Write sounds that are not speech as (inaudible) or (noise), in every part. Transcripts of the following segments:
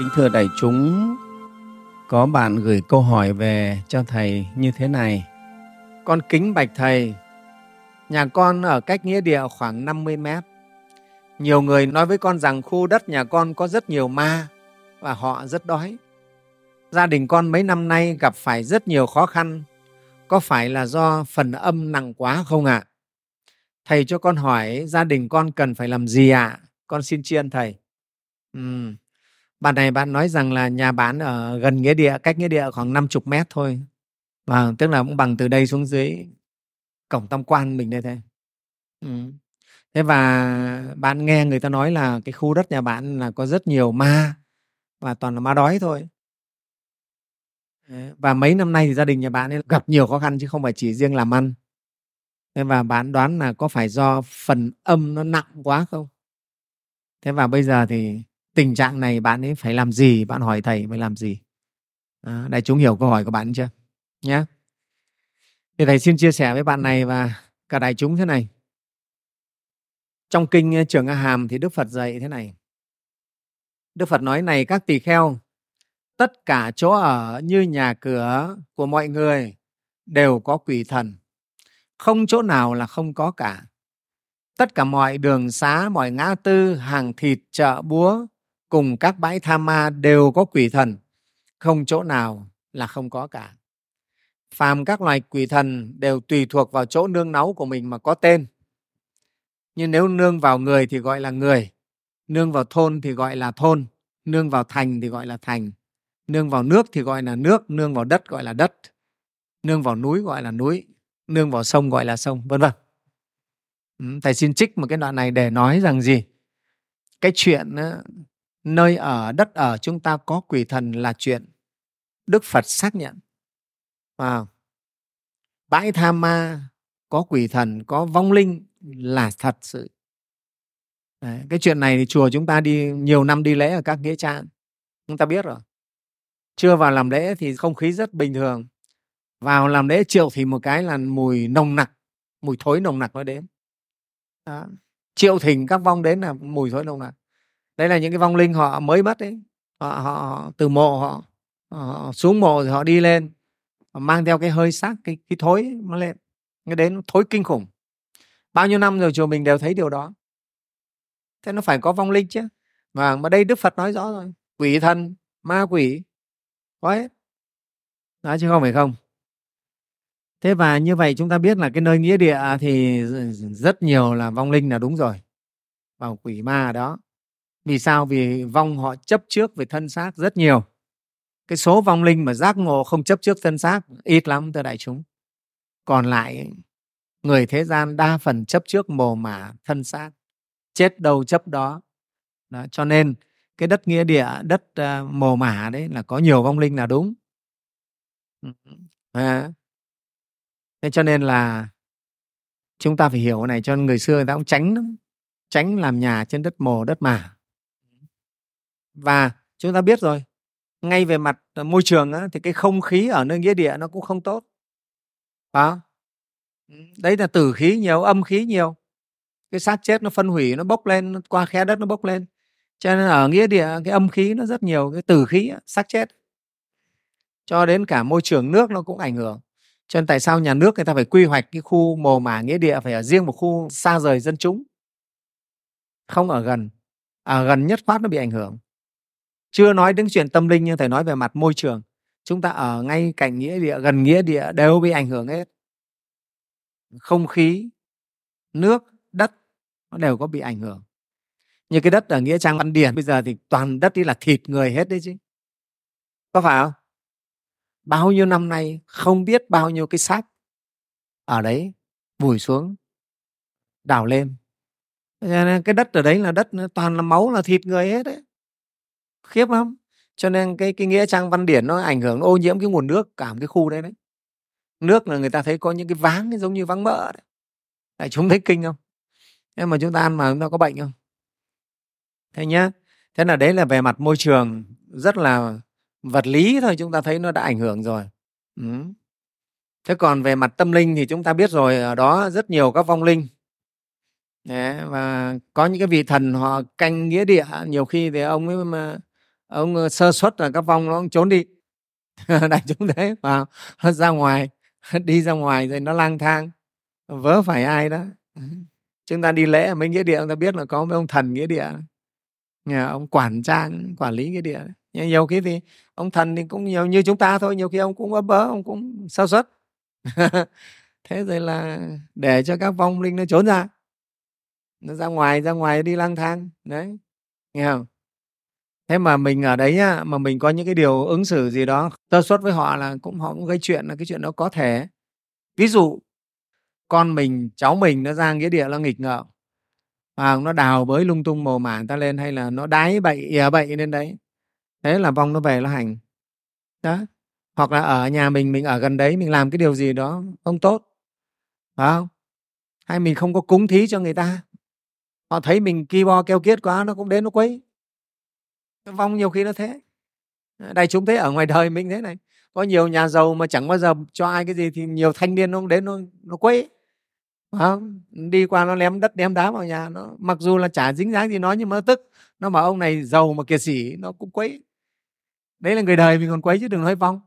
Kính thưa đại chúng, có bạn gửi câu hỏi về cho thầy như thế này. Con kính bạch thầy, nhà con ở cách nghĩa địa khoảng 50 mét. Nhiều người nói với con rằng khu đất nhà con có rất nhiều ma và họ rất đói. Gia đình con mấy năm nay gặp phải rất nhiều khó khăn. Có phải là do phần âm nặng quá không ạ? À? Thầy cho con hỏi gia đình con cần phải làm gì ạ? À? Con xin tri ân thầy. Ừ. Bạn này bạn nói rằng là nhà bạn ở gần nghĩa địa, cách nghĩa địa khoảng 50 mét thôi. Và tức là cũng bằng từ đây xuống dưới cổng tam quan mình đây thế. Ừ. Thế và bạn nghe người ta nói là cái khu đất nhà bạn là có rất nhiều ma và toàn là ma đói thôi. Và mấy năm nay thì gia đình nhà bạn ấy gặp nhiều khó khăn chứ không phải chỉ riêng làm ăn. Thế và bạn đoán là có phải do phần âm nó nặng quá không? Thế và bây giờ thì tình trạng này bạn ấy phải làm gì? Bạn hỏi thầy phải làm gì? À, đại chúng hiểu câu hỏi của bạn chưa? Nhé. Thì thầy xin chia sẻ với bạn này và cả đại chúng thế này. Trong kinh Trường A Hàm thì Đức Phật dạy thế này. Đức Phật nói này các tỳ kheo, tất cả chỗ ở như nhà cửa của mọi người đều có quỷ thần. Không chỗ nào là không có cả. Tất cả mọi đường xá, mọi ngã tư, hàng thịt, chợ búa cùng các bãi tha ma đều có quỷ thần. Không chỗ nào là không có cả. Phàm các loài quỷ thần đều tùy thuộc vào chỗ nương náu của mình mà có tên. Nhưng nếu nương vào người thì gọi là người, nương vào thôn thì gọi là thôn, nương vào thành thì gọi là thành, nương vào nước thì gọi là nước, nương vào đất gọi là đất, nương vào núi gọi là núi, nương vào sông gọi là sông, vân vân. Thầy xin trích một cái đoạn này để nói rằng gì? Cái chuyện nơi ở đất ở chúng ta có quỷ thần là chuyện Đức Phật xác nhận. Wow. Bãi tha ma có quỷ thần, có vong linh là thật sự. Đấy, cái chuyện này thì chùa chúng ta đi nhiều năm đi lễ ở các nghĩa trang. Chúng ta biết rồi. Chưa vào làm lễ thì không khí rất bình thường. Vào làm lễ triệu thì một cái là mùi nồng nặc, mùi thối nồng nặc nó đến. Đó. Triệu thỉnh các vong đến là mùi thối nồng nặc đây là những cái vong linh họ mới mất đấy họ, họ, họ từ mộ họ, họ xuống mộ rồi họ đi lên họ mang theo cái hơi xác cái, cái thối nó lên. Cái đến thối kinh khủng. Bao nhiêu năm rồi chùa mình đều thấy điều đó. Thế nó phải có vong linh chứ. Và mà đây đức phật nói rõ rồi quỷ thần ma quỷ có hết. Đó chứ không phải không. Thế và như vậy chúng ta biết là cái nơi nghĩa địa thì rất nhiều là vong linh là đúng rồi. Vào quỷ ma đó vì sao? Vì vong họ chấp trước về thân xác rất nhiều. Cái số vong linh mà giác ngộ không chấp trước thân xác ít lắm thưa đại chúng. Còn lại người thế gian đa phần chấp trước mồ mả thân xác chết đâu chấp đó, đó cho nên cái đất nghĩa địa đất uh, mồ mả đấy là có nhiều vong linh là đúng. À. thế cho nên là chúng ta phải hiểu cái này cho người xưa người ta cũng tránh lắm. Tránh làm nhà trên đất mồ đất mả và chúng ta biết rồi ngay về mặt ờ, môi trường á, thì cái không khí ở nơi nghĩa địa nó cũng không tốt. Phải không? đấy là tử khí nhiều âm khí nhiều. Cái xác chết nó phân hủy nó bốc lên nó qua khe đất nó bốc lên. Cho nên ở nghĩa địa cái âm khí nó rất nhiều cái tử khí xác chết. Cho đến cả môi trường nước nó cũng ảnh hưởng. Cho nên tại sao nhà nước người ta phải quy hoạch cái khu mồ mả nghĩa địa phải ở riêng một khu xa rời dân chúng? Không ở gần. Ở gần nhất khoát nó bị ảnh hưởng chưa nói đến chuyện tâm linh nhưng thầy nói về mặt môi trường. Chúng ta ở ngay cạnh nghĩa địa, gần nghĩa địa đều bị ảnh hưởng hết. Không khí, nước, đất, nó đều có bị ảnh hưởng. Như cái đất ở nghĩa trang văn điển bây giờ thì toàn đất đi là thịt người hết đấy chứ. Có phải không? Bao nhiêu năm nay không biết bao nhiêu cái xác ở đấy vùi xuống, đào lên. Cái đất ở đấy là đất, toàn là máu là thịt người hết đấy khiếp lắm. Cho nên cái cái nghĩa trang văn điển nó ảnh hưởng ô nhiễm cái nguồn nước cả một cái khu đấy đấy. Nước là người ta thấy có những cái váng giống như váng mỡ đấy. Đại chúng thấy kinh không? Em mà chúng ta ăn mà chúng ta có bệnh không? Thế nhá. Thế là đấy là về mặt môi trường rất là vật lý thôi chúng ta thấy nó đã ảnh hưởng rồi. Ừ. thế còn về mặt tâm linh thì chúng ta biết rồi ở đó rất nhiều các vong linh. Đấy, và có những cái vị thần họ canh nghĩa địa nhiều khi thì ông ấy mà ông ờ, sơ xuất là các vong nó trốn đi. (laughs) Đại chúng thế, vào ra ngoài, (laughs) đi ra ngoài rồi nó lang thang. Vớ phải ai đó. (laughs) Chúng ta đi lễ ở mấy nghĩa địa chúng ta biết là có mấy ông thần nghĩa địa. Nhà ông quản trang, quản lý nghĩa địa. Nhưng nhiều khi thì ông thần thì cũng nhiều như chúng ta thôi, nhiều khi ông cũng ấp bớ, ông cũng sơ xuất thế rồi là để cho các vong linh nó trốn ra. Nó ra ngoài ra ngoài đi lang thang. Đấy, nghe không? Thế mà mình ở đấy á, mà mình có những cái điều ứng xử gì đó tơ suất với họ là cũng họ cũng gây chuyện là cái chuyện đó có thể. Ví dụ con mình cháu mình nó ra nghĩa địa nó nghịch ngợm à, nó đào bới lung tung mồ mả ta lên hay là nó đái bậy ỉa bậy lên đấy thế là vong nó về nó hành. Đó hoặc là ở nhà mình mình ở gần đấy mình làm cái điều gì đó không tốt phải không? Hay mình không có cúng thí cho người ta họ thấy mình ki bo keo kiết quá nó cũng đến nó quấy vong nhiều khi nó thế. Đại chúng thấy ở ngoài đời mình thế này. Có nhiều nhà giàu mà chẳng bao giờ cho ai cái gì thì nhiều thanh niên nó đến nó nó quấy. Không? đi qua nó ném đất, ném đá vào nhà nó. Mặc dù là chả dính dáng gì nó nhưng mà nó tức. Nó bảo ông này giàu mà kiệt sĩ nó cũng quấy. Đấy là người đời mình còn quấy chứ đừng nói vong.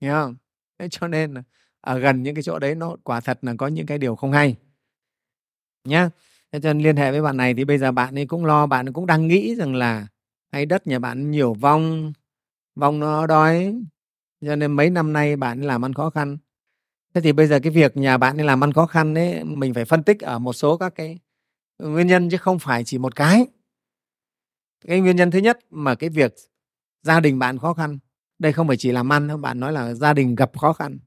Hiểu không? Thế cho nên là ở gần những cái chỗ đấy nó quả thật là có những cái điều không hay. Nhá. Thế cho nên liên hệ với bạn này thì bây giờ bạn ấy cũng lo, bạn ấy cũng đang nghĩ rằng là hay đất nhà bạn nhiều vong vong nó đói. Cho nên mấy năm nay bạn làm ăn khó khăn. Thế thì bây giờ cái việc nhà bạn đi làm ăn khó khăn ấy, mình phải phân tích ở một số các cái nguyên nhân chứ không phải chỉ một cái. Cái nguyên nhân thứ nhất mà cái việc gia đình bạn khó khăn, đây không phải chỉ làm ăn đâu, bạn nói là gia đình gặp khó khăn.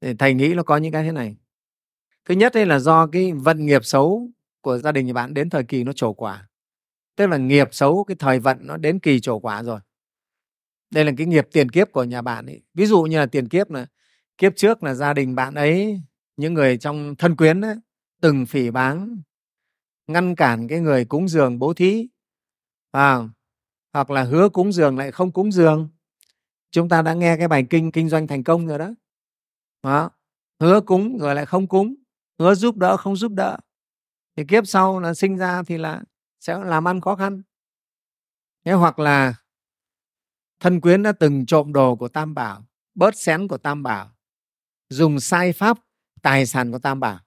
Thì thầy nghĩ nó có những cái thế này. Thứ nhất đây là do cái vận nghiệp xấu của gia đình nhà bạn đến thời kỳ nó trổ quả tức là nghiệp xấu cái thời vận nó đến kỳ trổ quả rồi. Đây là cái nghiệp tiền kiếp của nhà bạn ấy. Ví dụ như là tiền kiếp là kiếp trước là gia đình bạn ấy những người trong thân quyến ấy, từng phỉ báng ngăn cản cái người cúng dường bố thí. À, hoặc là hứa cúng dường lại không cúng dường. Chúng ta đã nghe cái bài kinh kinh doanh thành công rồi đó, đó. hứa cúng rồi lại không cúng hứa giúp đỡ không giúp đỡ. Thì kiếp sau là sinh ra thì là sẽ làm ăn khó khăn. Thế hoặc là thân quyến đã từng trộm đồ của tam bảo, bớt xén của tam bảo, dùng sai pháp, tài sản của tam bảo.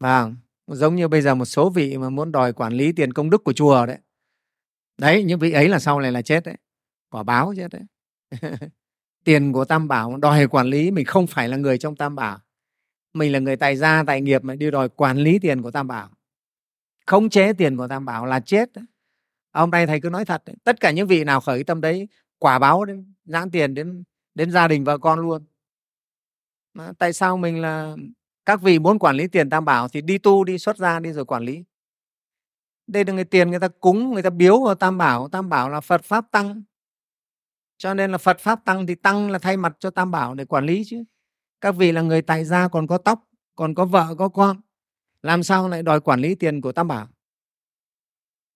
Và giống như bây giờ một số vị mà muốn đòi quản lý tiền công đức của chùa đấy. Đấy, những vị ấy là sau này là chết đấy, quả báo chết đấy. (laughs) Tiền của tam bảo đòi quản lý, mình không phải là người trong tam bảo. Mình là người tài gia tài nghiệp mà đi đòi quản lý tiền của tam bảo khống chế tiền của tam bảo là chết đấy. hôm nay thầy cứ nói thật đấy. tất cả những vị nào khởi tâm đấy quả báo đến, giãn tiền đến đến gia đình vợ con luôn mà tại sao mình là, các vị muốn quản lý tiền tam bảo thì đi tu, đi xuất ra đi rồi quản lý đây là người tiền người ta cúng, người ta biếu vào tam bảo tam bảo là phật pháp tăng cho nên là phật pháp tăng thì tăng là thay mặt cho tam bảo để quản lý chứ các vị là người tài gia còn có tóc, còn có vợ, có con làm sao lại đòi quản lý tiền của tam bảo?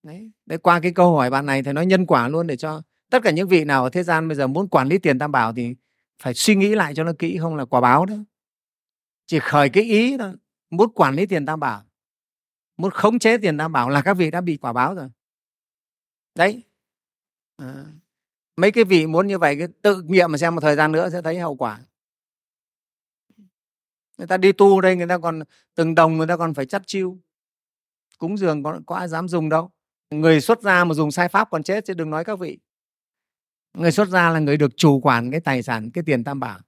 Đấy đấy qua cái câu hỏi bạn này thì nói nhân quả luôn để cho tất cả những vị nào ở thế gian bây giờ muốn quản lý tiền tam bảo thì phải suy nghĩ lại cho nó kỹ không là quả báo đó chỉ khởi cái ý đó muốn quản lý tiền tam bảo muốn khống chế tiền tam bảo là các vị đã bị quả báo rồi. Đấy. À, mấy cái vị muốn như vậy cứ tự nghiệm mà xem một thời gian nữa sẽ thấy hậu quả người ta đi tu đây người ta còn từng đồng người ta còn phải chắt chiêu. Cúng dường có, có ai dám dùng đâu. Người xuất gia mà dùng sai pháp còn chết chứ đừng nói các vị. Người xuất gia là người được chủ quản cái tài sản cái tiền tam bảo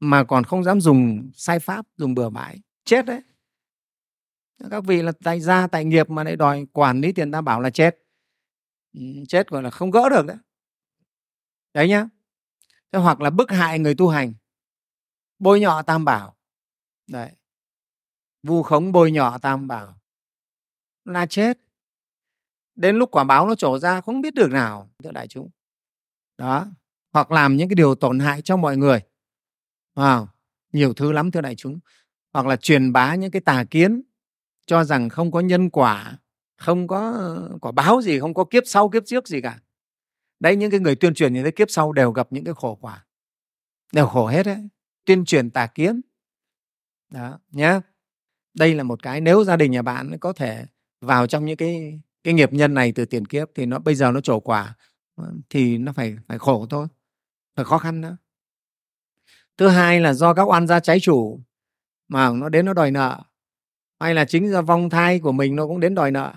mà còn không dám dùng sai pháp dùng bừa bãi. Chết đấy. Các vị là tài gia tài nghiệp mà lại đòi quản lý tiền tam bảo là chết. Ừ, chết gọi là không gỡ được đấy. Đấy nhá. Thế hoặc là bức hại người tu hành. Bôi nhọ tam bảo đấy. Vu khống bôi nhọ tam bảo là chết. Đến lúc quả báo nó trổ ra không biết được nào, thưa đại chúng. Đó, hoặc làm những cái điều tổn hại cho mọi người. Wow. nhiều thứ lắm, thưa đại chúng. Hoặc là truyền bá những cái tà kiến, cho rằng không có nhân quả, không có ờ, quả báo gì, không có kiếp sau, kiếp trước gì cả. Đấy, những cái người tuyên truyền như thế, kiếp sau đều gặp những cái khổ quả. Đều khổ hết đấy. Tuyên truyền tà kiến đó nhé đây là một cái nếu gia đình nhà bạn có thể vào trong những cái cái nghiệp nhân này từ tiền kiếp thì nó, bây giờ nó trổ quả ờ, thì nó phải phải khổ thôi, phải khó khăn nữa thứ hai là do các oan gia trái chủ mà nó đến nó đòi nợ, hay là chính do vong thai của mình nó cũng đến đòi nợ,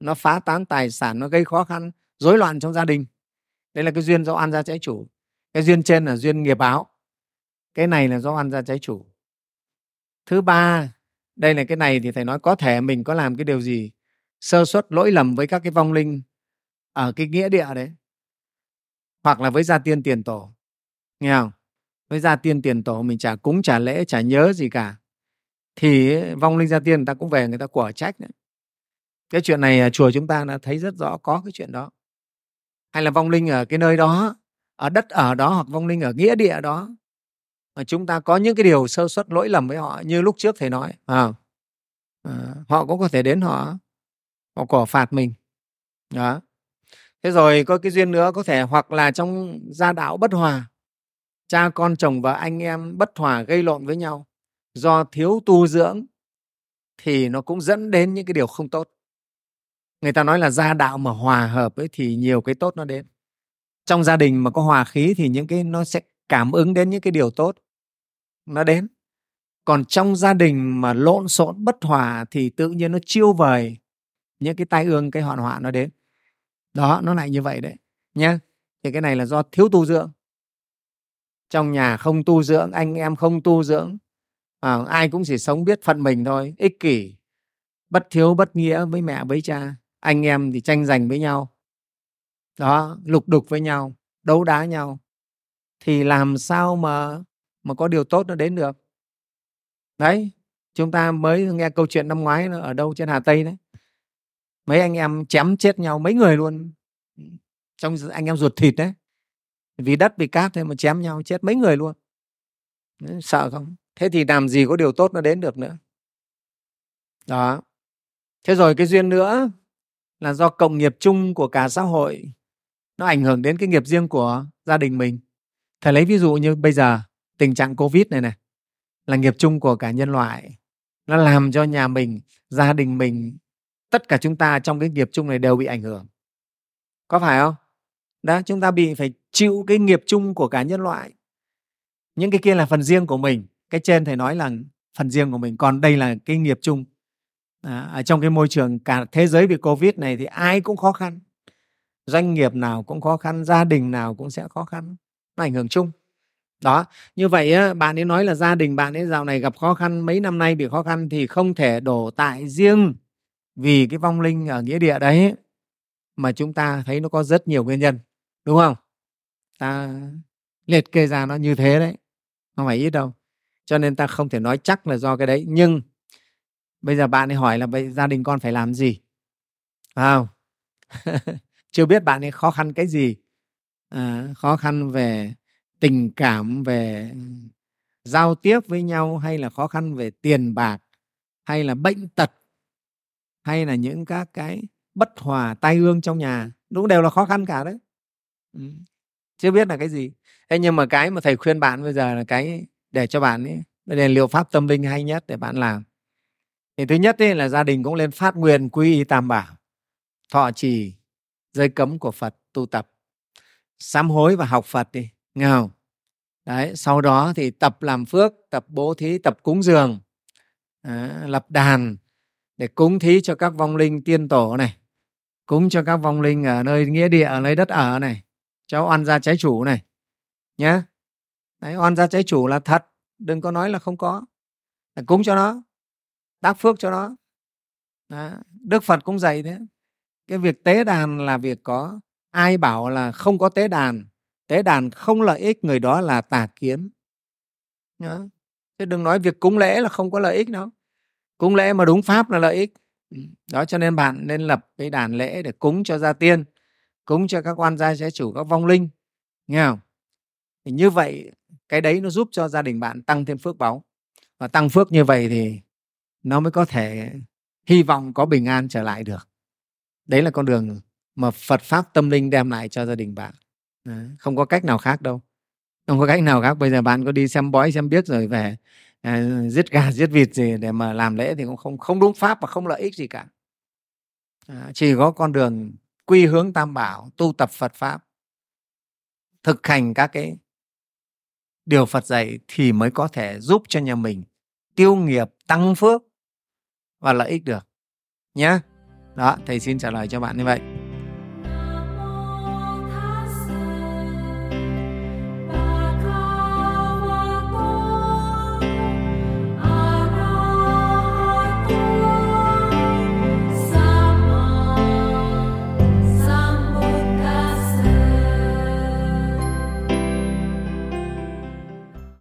nó phá tán tài sản, nó gây khó khăn, rối loạn trong gia đình. Đây là cái duyên do oan gia trái chủ. Cái duyên trên là duyên nghiệp báo. Cái này là do oan gia trái chủ thứ ba, đây là cái này thì thầy nói có thể mình có làm cái điều gì? Sơ suất lỗi lầm với các cái vong linh ở cái nghĩa địa đấy. Hoặc là với gia tiên tiền tổ. Nghe không? Với gia tiên tiền tổ mình chả cúng, chả lễ, chả nhớ gì cả. Thì vong linh gia tiên người ta cũng về người ta quả trách đấy. Cái chuyện này à, chùa chúng ta đã thấy rất rõ có cái chuyện đó. Hay là vong linh ở cái nơi đó, ở đất ở đó hoặc vong linh ở nghĩa địa đó mà chúng ta có những cái điều sơ suất lỗi lầm với họ như lúc trước thầy nói à, à, họ cũng có thể đến họ họ cỏ phạt mình. Đó. Thế rồi có cái duyên nữa có thể hoặc là trong gia đạo bất hòa cha con chồng và anh em bất hòa gây lộn với nhau do thiếu tu dưỡng thì nó cũng dẫn đến những cái điều không tốt. Người ta nói là gia đạo mà hòa hợp ấy thì nhiều cái tốt nó đến. Trong gia đình mà có hòa khí thì những cái nó sẽ cảm ứng đến những cái điều tốt nó đến. Còn trong gia đình mà lộn xộn bất hòa thì tự nhiên nó chiêu vời những cái tai ương cái hoạn họa nó đến. Đó nó lại như vậy đấy nhé thì cái này là do thiếu tu dưỡng. Trong nhà không tu dưỡng anh em không tu dưỡng à, ai cũng chỉ sống biết phận mình thôi ích kỷ bất thiếu bất nghĩa với mẹ với cha. Anh em thì tranh giành với nhau. Đó lục đục với nhau đấu đá nhau thì làm sao mà mà có điều tốt nó đến được? Đấy, chúng ta mới nghe câu chuyện năm ngoái nó ở đâu trên hà tây đấy. Mấy anh em chém chết nhau mấy người luôn. Trong anh em ruột thịt đấy. Vì đất, vì cát thôi mà chém nhau chết mấy người luôn. Sợ không? Thế thì làm gì có điều tốt nó đến được nữa? Đó. Thế rồi cái duyên nữa là do cộng nghiệp chung của cả xã hội, nó ảnh hưởng đến cái nghiệp riêng của gia đình mình thầy lấy ví dụ như bây giờ tình trạng covid này này là nghiệp chung của cả nhân loại. Nó làm cho nhà mình gia đình mình tất cả chúng ta trong cái nghiệp chung này đều bị ảnh hưởng. Có phải không? Đó chúng ta bị phải chịu cái nghiệp chung của cả nhân loại. Những cái kia là phần riêng của mình. Cái trên thầy nói là phần riêng của mình còn đây là cái nghiệp chung. À, ở trong cái môi trường cả thế giới bị covid này thì ai cũng khó khăn. Doanh nghiệp nào cũng khó khăn gia đình nào cũng sẽ khó khăn nó ảnh hưởng chung. Đó như vậy á, bạn ấy nói là gia đình bạn ấy dạo này gặp khó khăn mấy năm nay bị khó khăn thì không thể đổ tại riêng vì cái vong linh ở nghĩa địa đấy mà chúng ta thấy nó có rất nhiều nguyên nhân đúng không? Ta liệt kê ra nó như thế đấy không phải ít đâu. Cho nên ta không thể nói chắc là do cái đấy. Nhưng bây giờ bạn ấy hỏi là vậy gia đình con phải làm gì? Phải không? (laughs) Chưa biết bạn ấy khó khăn cái gì à, khó khăn về tình cảm về giao tiếp với nhau hay là khó khăn về tiền bạc hay là bệnh tật hay là những các cái bất hòa tai ương trong nhà đúng đều là khó khăn cả đấy. Ừ. chưa biết là cái gì. Thế nhưng mà cái mà thầy khuyên bạn bây giờ là cái để cho bạn ấy đây là liệu pháp tâm linh hay nhất để bạn làm. Thì thứ nhất ấy là gia đình cũng lên phát nguyện quy y tam bảo thọ trì giới cấm của phật tu tập sám hối và học phật đi nghe không đấy sau đó thì tập làm phước tập bố thí tập cúng dường à, lập đàn để cúng thí cho các vong linh tiên tổ này cúng cho các vong linh ở nơi nghĩa địa ở nơi đất ở này cho oan gia trái chủ này nhé đấy oan gia trái chủ là thật đừng có nói là không có là cúng cho nó tác phước cho nó Đó. đức phật cũng dạy thế cái việc tế đàn là việc có ai bảo là không có tế đàn tế đàn không lợi ích, người đó là tà kiến. Đó. chứ đừng nói việc cúng lễ là không có lợi ích đâu. Cúng lễ mà đúng pháp là lợi ích. Ừ, đó cho nên bạn nên lập cái đàn lễ để cúng cho gia tiên, cúng cho các quan gia trái chủ, các vong linh, nghe không? Thì như vậy, cái đấy nó giúp cho gia đình bạn tăng thêm phước báu. Và tăng phước như vậy thì nó mới có thể hy vọng có bình an trở lại được. Đấy là con đường mà phật pháp tâm linh đem lại cho gia đình bạn. Không có cách nào khác đâu. Không có cách nào khác. Bây giờ bạn có đi xem bói xem biết rồi về à, giết gà giết vịt gì để mà làm lễ thì cũng không không đúng pháp và không lợi ích gì cả. À, chỉ có con đường quy quy hướng tam bảo tu tập phật pháp thực hành các cái điều phật dạy thì mới có thể giúp cho nhà mình tiêu nghiệp tăng phước và lợi ích được. Nhé đó thầy xin trả lời cho bạn như vậy.